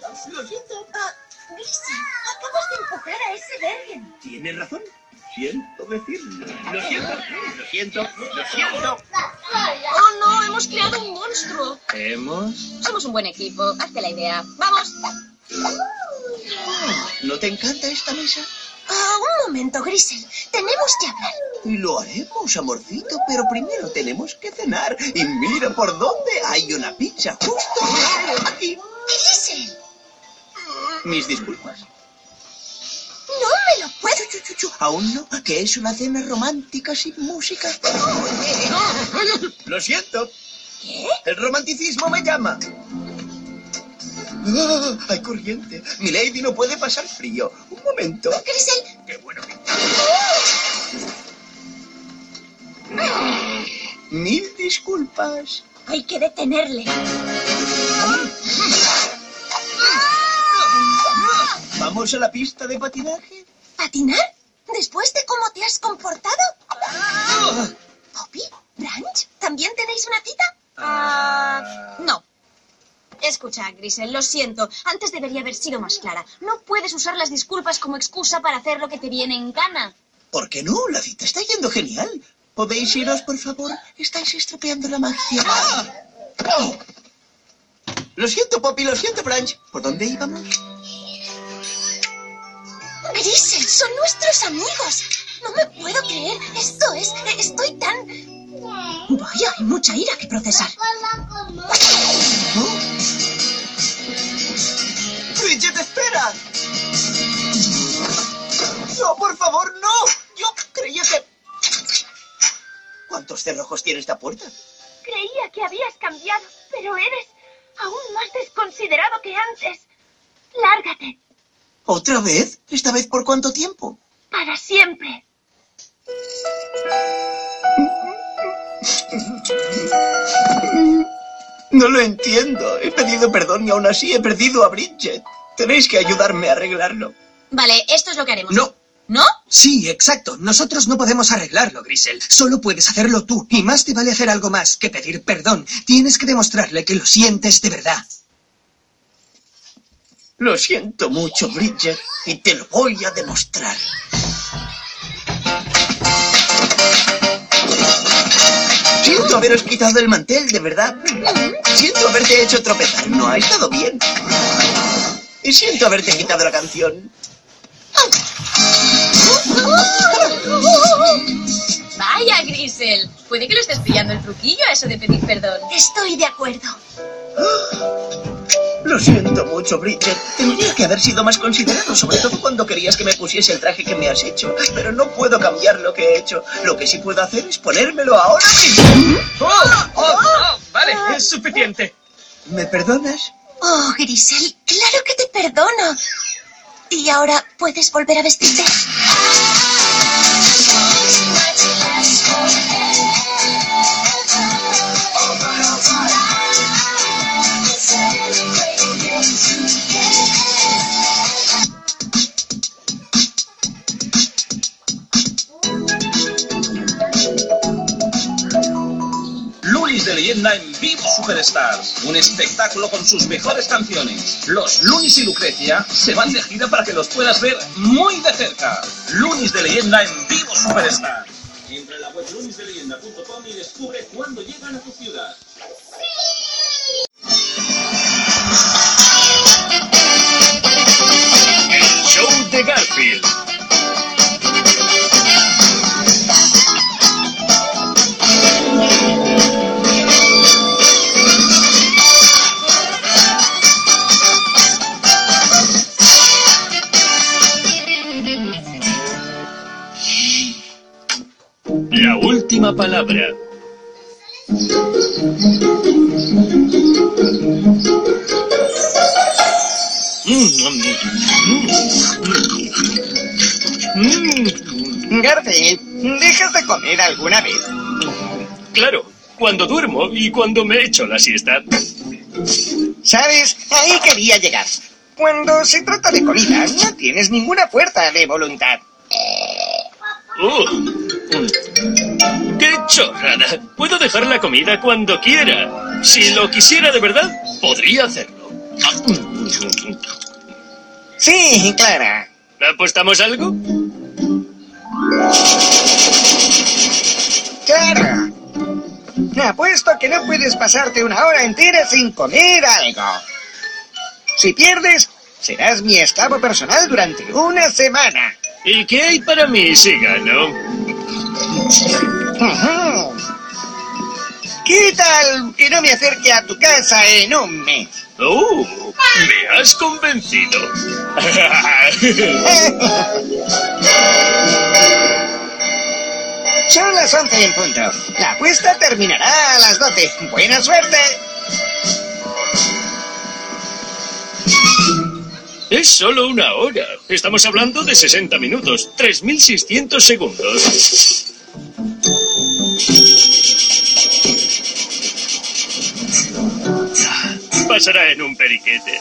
Lo siento. Ah, Grisel, acabas de empujar a ese Bergen. Tienes razón. Siento decirlo. Lo siento. Lo siento. Lo siento. Oh, no, hemos creado un monstruo. ¿Hemos? Somos un buen equipo. Hazte la idea. Vamos. ¿No te encanta esta mesa? Ah, un momento, Grisel. Tenemos que hablar. Y lo haremos, amorcito, pero primero tenemos que cenar. Y mira por dónde hay una pizza justo aquí. Grisel, Mis disculpas. no me lo puedo. Chu, chu, chu. ¿Aún no? ¿Que es una cena romántica sin música? Lo siento. ¿Qué? El romanticismo me llama. Ah, hay corriente. Mi lady no puede pasar frío. Un momento. Grisel, Qué bueno que... Mil disculpas. hay que detenerle. ¿Vamos a la pista de patinaje? ¿Patinar? ¿Después de cómo te has comportado? ¿Poppy? ¿Branch? ¿También tenéis una cita? Ah, no. Escucha, Grisel, lo siento. Antes debería haber sido más clara. No puedes usar las disculpas como excusa para hacer lo que te viene en gana. ¿Por qué no? La cita está yendo genial. ¿Podéis iros, por favor? Estáis estropeando la magia. Oh. Lo siento, Poppy, lo siento, Branch. ¿Por dónde íbamos? Grisel, son nuestros amigos. No me puedo creer. Esto es... Estoy tan... Vaya, hay mucha ira que procesar. ¿Oh? ¡Bridget, espera! ¡No, por favor, no! Yo creía que... ¿Cuántos cerrojos tiene esta puerta? Creía que habías cambiado, pero eres aún más desconsiderado que antes. Lárgate, ¿Otra vez? ¿Esta vez por cuánto tiempo? para siempre. No lo entiendo. He pedido perdón y aún así he perdido a Bridget. Tenéis que ayudarme a arreglarlo. Vale, esto es lo que haremos. No. ¿No? Sí, exacto. Nosotros no podemos arreglarlo, Grisel. Solo puedes hacerlo tú. Y más te vale hacer algo más que pedir perdón. Tienes que demostrarle que lo sientes de verdad. Lo siento mucho, Bridget, y te lo voy a demostrar. Siento haberos quitado el mantel, de verdad. Siento haberte hecho tropezar. No ha estado bien. Y siento haberte quitado la canción. Vaya, Grisel. Puede que lo estés pillando el truquillo a eso de pedir perdón. Estoy de acuerdo. Lo siento mucho, Bridget. Tendría que haber sido más considerado, sobre todo cuando querías que me pusiese el traje que me has hecho. Pero no puedo cambiar lo que he hecho. Lo que sí puedo hacer es ponérmelo ahora mismo. ¡Oh! ¡Oh! oh, Vale, es suficiente. ¿Me perdonas? Oh, Grisel, claro que te perdono. Y ahora puedes volver a vestirte. Lunis de leyenda en vivo Superstars. Un espectáculo con sus mejores canciones. Los Lunis y Lucrecia se van de gira para que los puedas ver muy de cerca. Lunis de leyenda en vivo Superstars. Entra en la web lunisdeleyenda.com y descubre cuándo llegan a tu ciudad. El La última palabra. Garfield, ¿dejas de comer alguna vez? Claro, cuando duermo y cuando me echo la siesta. ¿Sabes? Ahí quería llegar. Cuando se trata de comida, no tienes ninguna fuerza de voluntad. Oh. ¡Qué chorrada! Puedo dejar la comida cuando quiera. Si lo quisiera de verdad, podría hacerlo. Sí, Clara. ¿Apostamos algo? Clara. Apuesto que no puedes pasarte una hora entera sin comer algo. Si pierdes, serás mi esclavo personal durante una semana. ¿Y qué hay para mí si gano? ¿Qué tal que no me acerque a tu casa en un mes? ¡Oh! ¡Me has convencido! Son las 11 en punto. La apuesta terminará a las 12. ¡Buena suerte! es solo una hora. Estamos hablando de 60 minutos. 3.600 segundos. Pasará en un periquete.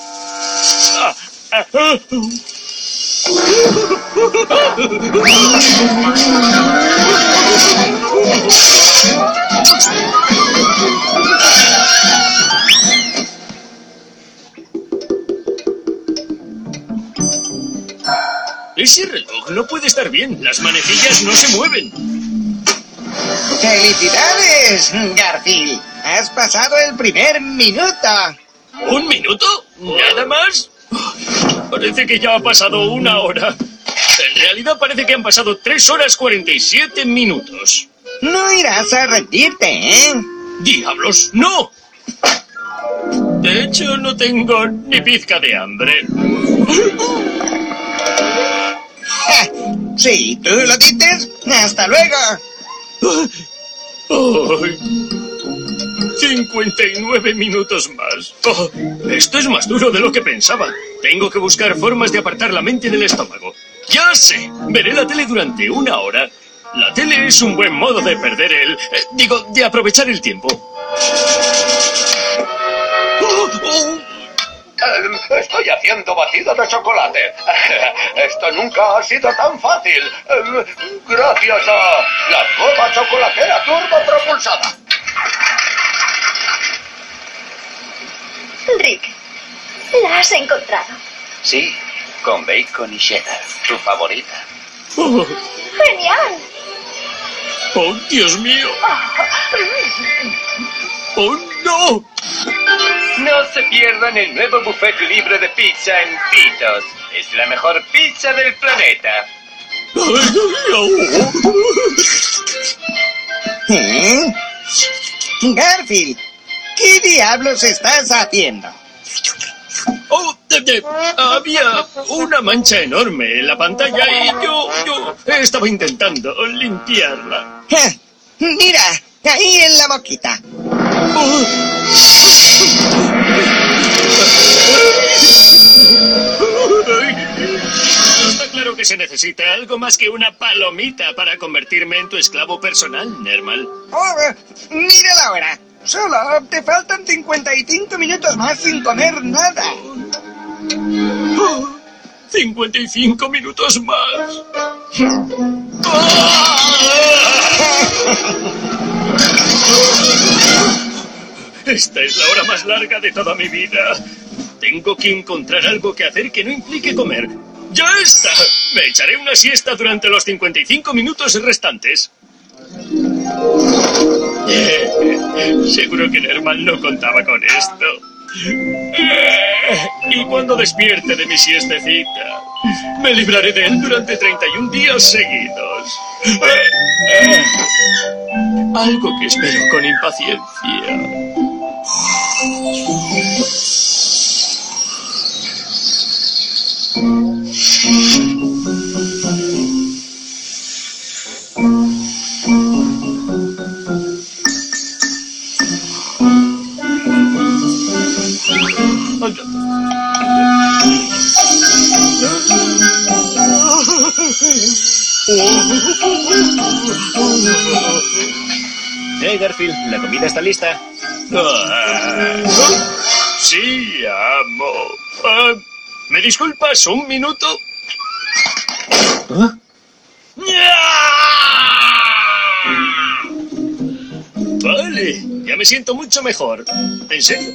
Ese reloj no puede estar bien. Las manecillas no se mueven. ¡Felicidades, Garfield! Has pasado el primer minuto. ¿Un minuto? ¿Nada más? Parece que ya ha pasado una hora. En realidad parece que han pasado 3 horas 47 minutos. No irás a rendirte, ¿eh? ¡Diablos, no! De hecho, no tengo ni pizca de hambre. Si tú lo dices, hasta luego. ¡Ay! 59 minutos más. Oh, esto es más duro de lo que pensaba. Tengo que buscar formas de apartar la mente del estómago. Ya sé, veré la tele durante una hora. La tele es un buen modo de perder el... eh, digo, de aprovechar el tiempo. Oh, oh. Eh, Estoy haciendo batido de chocolate. Esto nunca ha sido tan fácil. Eh, Gracias a la nueva chocolatera turbo propulsada. Rick, la has encontrado. Sí, con bacon y cheddar, tu favorita. Oh, ¡Genial! oh, Dios mío. ¡Oh, no! No se pierdan el nuevo buffet libre de pizza en Pitos. Es la mejor pizza del planeta. ¿Eh? Garfield, ¿qué diablos estás haciendo? Oh, de- de- había una mancha enorme en la pantalla y yo, yo estaba intentando limpiarla. Ja, Mira, ahí en la boquita. Oh. Está claro que se necesita algo más que una palomita para convertirme en tu esclavo personal, Nermal. Oh, mira la hora. Solo te faltan 55 minutos más sin comer nada. Oh, 55 minutos más. Esta es la hora más larga de toda mi vida. Tengo que encontrar algo que hacer que no implique comer. ¡Ya está! Me echaré una siesta durante los 55 minutos restantes. Seguro que Nermal no contaba con esto. Y cuando despierte de mi siestecita, me libraré de él durante 31 días seguidos. Algo que espero con impaciencia. Hey, Garfield, la comida está lista. Ah, sí, amo. Ah, ¿Me disculpas un minuto? Vale, ya me siento mucho mejor. ¿En serio?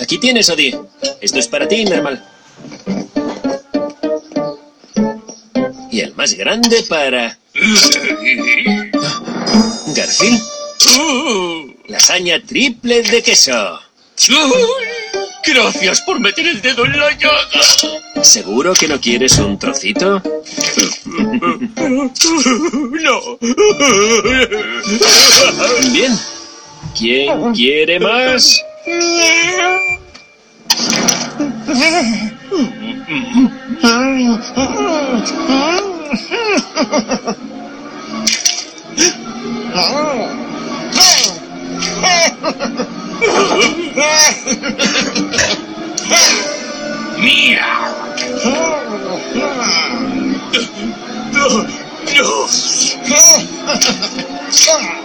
Aquí tienes, Odi. Esto es para ti, normal. Y el más grande para... Garfield. Lasaña triple de queso. Gracias por meter el dedo en la llaga. ¿Seguro que no quieres un trocito? No. Bien. ¿Quién quiere más? Meow.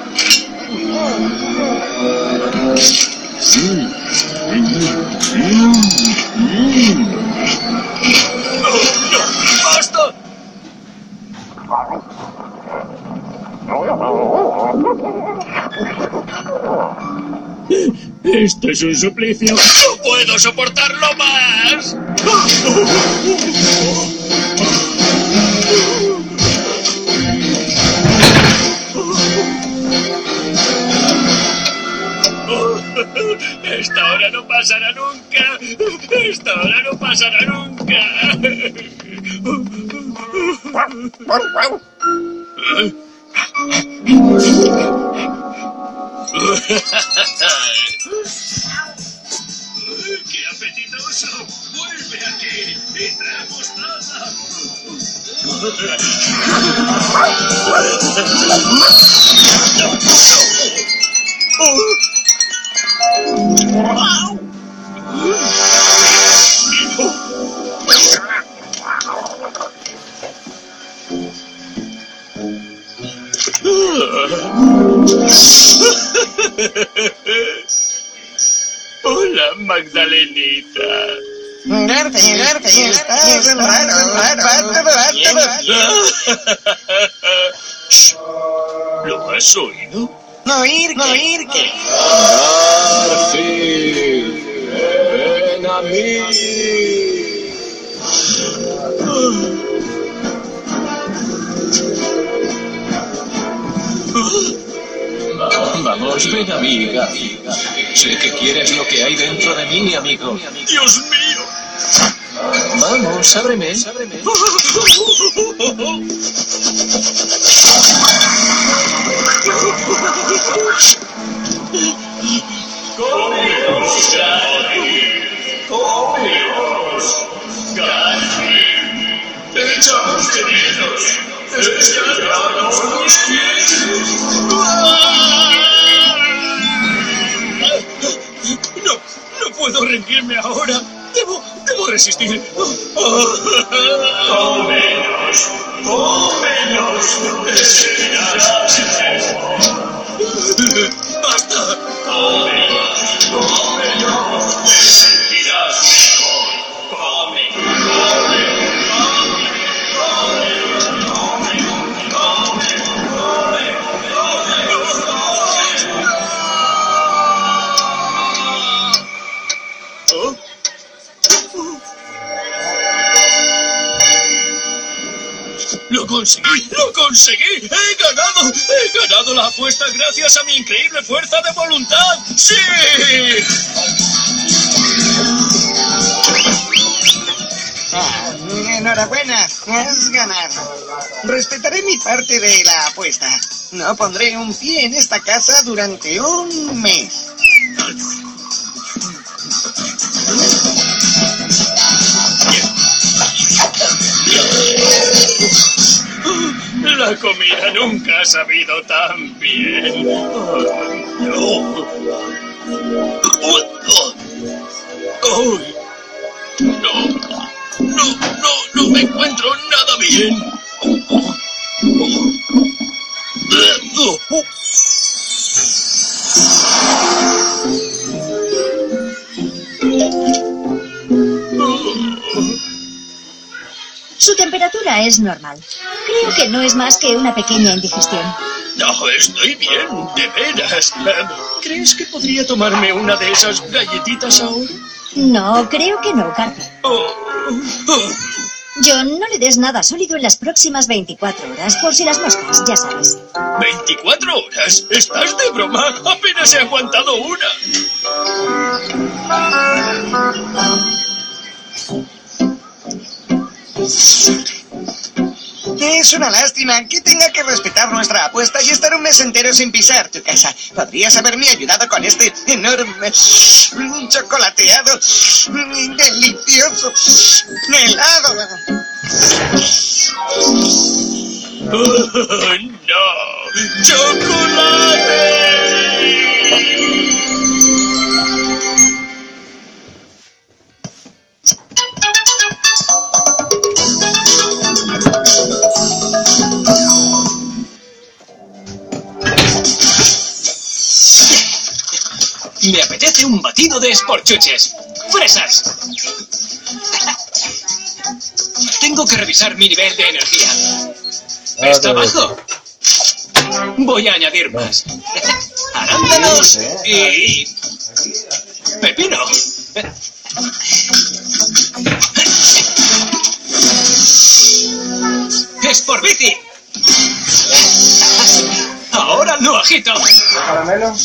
Es un suplicio. ¡No puedo soportarlo más! Esta hora no pasará nunca. Esta hora no pasará nunca. Hola, Magdalenita. ¿Lo has oído? No ir, no ir, ven a mí. Vamos, ven a mí. Sé que quieres lo que hay dentro de mí, mi amigo. ¡Dios mío! Vamos, ábreme. ¡Garfield! ¡Te echamos de menos! ¡Es que ya no nos quieres! ¡No! ¡No puedo rendirme ahora! ¡Debo, debo resistir! Conseguí! ¡He ganado! ¡He ganado la apuesta gracias a mi increíble fuerza de voluntad! ¡Sí! Ah, enhorabuena, has ganado. Respetaré mi parte de la apuesta. No pondré un pie en esta casa durante un mes. La comida nunca ha sabido tan bien. No. No, no, no me encuentro nada bien. Su temperatura es normal. Creo que no es más que una pequeña indigestión. No, estoy bien, de veras. ¿Crees que podría tomarme una de esas galletitas ahora? No, creo que no, Carter. John, no le des nada sólido en las próximas 24 horas, por si las moscas, ya sabes. ¿24 horas? ¿Estás de broma? Apenas he aguantado una. Es una lástima que tenga que respetar nuestra apuesta y estar un mes entero sin pisar tu casa. Podrías haberme ayudado con este enorme chocolateado delicioso helado. ¡Oh, no! ¡Chocolate! Me apetece un batido de esporchuches. ¡Fresas! Tengo que revisar mi nivel de energía. Está bajo. Voy a añadir más. Arándanos y... Pepino. ¡Es por bici! Ahora lo agito. caramelo?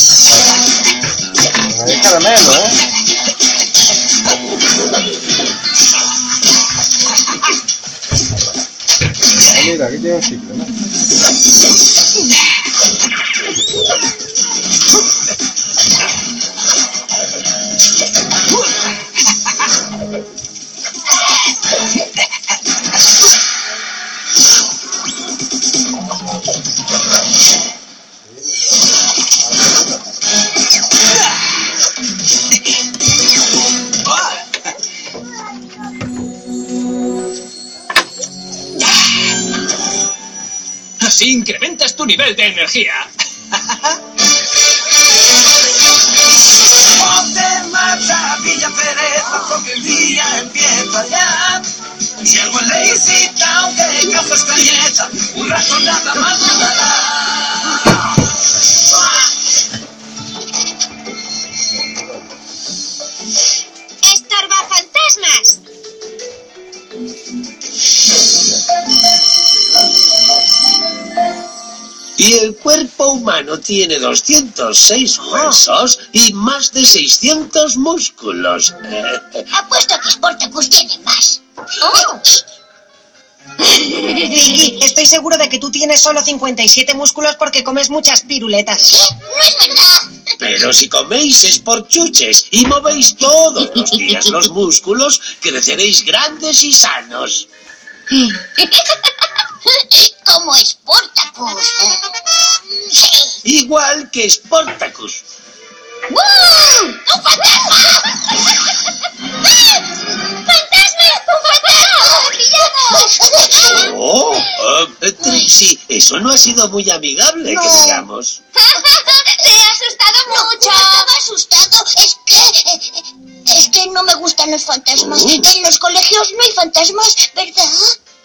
Es caramelo, ¿eh? Ah, mira, aquí tiene un ciclo, ¿no? Así incrementas tu nivel de energía. Ponte en marcha, Villa Pereza, porque el día empieza ya. Si algo en Lazy Town que causa escaleta, un rato nada más quedará. ¡Estorba fantasmas! Y el cuerpo humano tiene 206 huesos y más de 600 músculos. Apuesto a que Sportacus tiene más. ¡Oh! Vicky, estoy seguro de que tú tienes solo 57 músculos porque comes muchas piruletas. ¡No es verdad! Pero si coméis es por chuches y movéis todos los días los músculos, creceréis grandes y sanos. Como Sportacus. Sí. Igual que Sportacus. ¡Wow! ¡Un fantasma! ¡Fantasma! ¡Un fantasma! Oh, eh, Trixie, eso no ha sido muy amigable, No. que digamos. ¡Te he asustado mucho! No estaba asustado. Es que... Es que no me gustan los fantasmas. En los colegios no hay fantasmas, ¿verdad?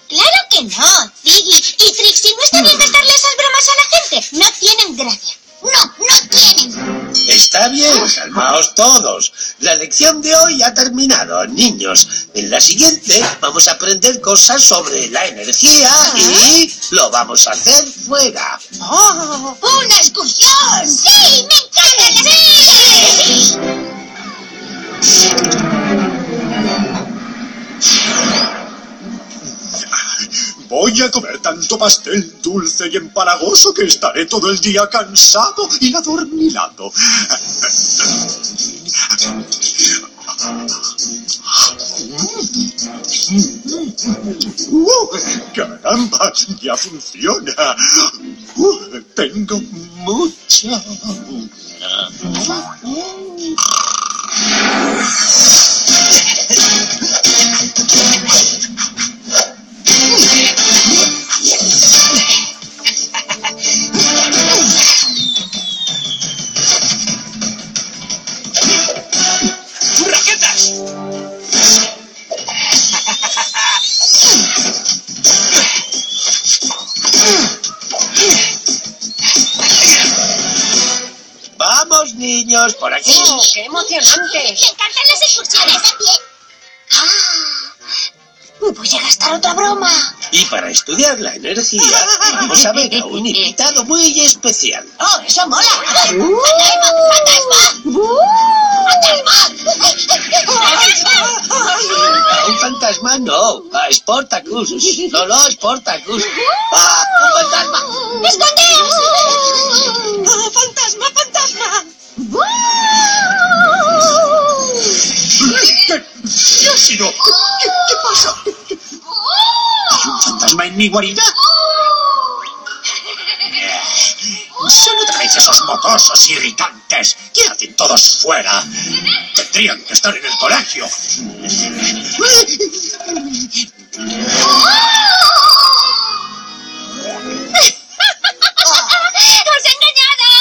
Claro que no, Ziggy. Y Trixie, no está bien gastarle esas bromas a la gente. No tienen gracia. No, no tienen. Está bien, calmaos todos. La lección de hoy ha terminado, niños. En la siguiente vamos a aprender cosas sobre la energía y lo vamos a hacer fuera. ¡Oh! ¡Una excursión! ¡Sí! ¡Me encanta! A comer tanto pastel dulce y empalagoso que estaré todo el día cansado y adormilado. ¡Uh! ¡Caramba! ¡Ya funciona! ¡Uh! tengo mucha... emocionante! Me encantan las excursiones también. Ah, voy a gastar otra broma. Y para estudiar la energía, vamos a ver a un invitado muy especial. Oh, eso mola. ¡Fantasma! A un fantasma no, a Sportacus. No, no, Sportacus. ¡Ah, un fantasma! ¡Escondeos! ¿Qué? ¿Qué, qué pasa? ¿Hay un fantasma en mi guarida? Son otra vez esos mocosos irritantes. ¿Qué hacen todos fuera? Tendrían que estar en el colegio. ¡Os he engañado!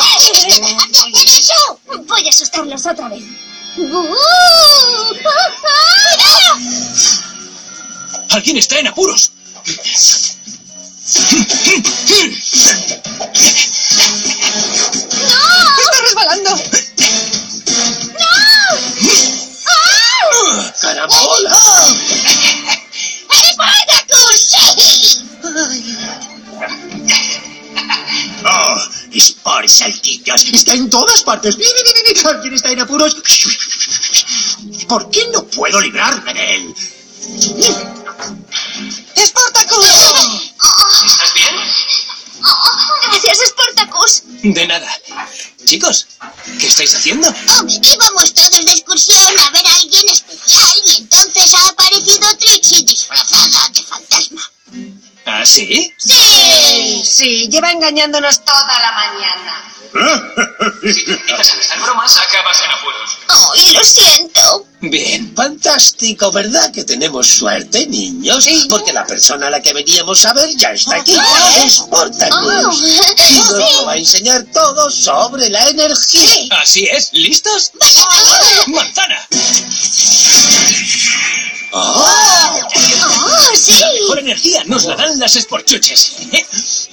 ¡Haced eso! Voy a asustarlos otra vez. Alguien está en apuros. ¡Está resbalando! ¡Carambola! Oh, Sport Saltitos. Está en todas partes. ¡Bi, bi, bi, bi! ¿Alguien está en apuros? ¿Por qué no puedo librarme de él? ¡Sportacus! ¿Estás bien? Gracias, Sportacus. De nada. Chicos, ¿qué estáis haciendo? Oh, íbamos todos de excursión a ver a alguien especial y entonces ha aparecido Trixie disfrazada de fantasma. ¿Ah, sí? Sí, sí, lleva engañándonos toda la mañana. A gastar bromas, acabas en apuros. ¡Ay, lo siento! Bien. Fantástico, ¿verdad que tenemos suerte, niños? Porque la persona a la que veníamos a ver ya está aquí. Sportacus. Y nos va a enseñar todo sobre la energía. Así es. ¿Listos? ¡Manzana! ¡Oh, sí! La mejor energía nos la dan las esporchuches.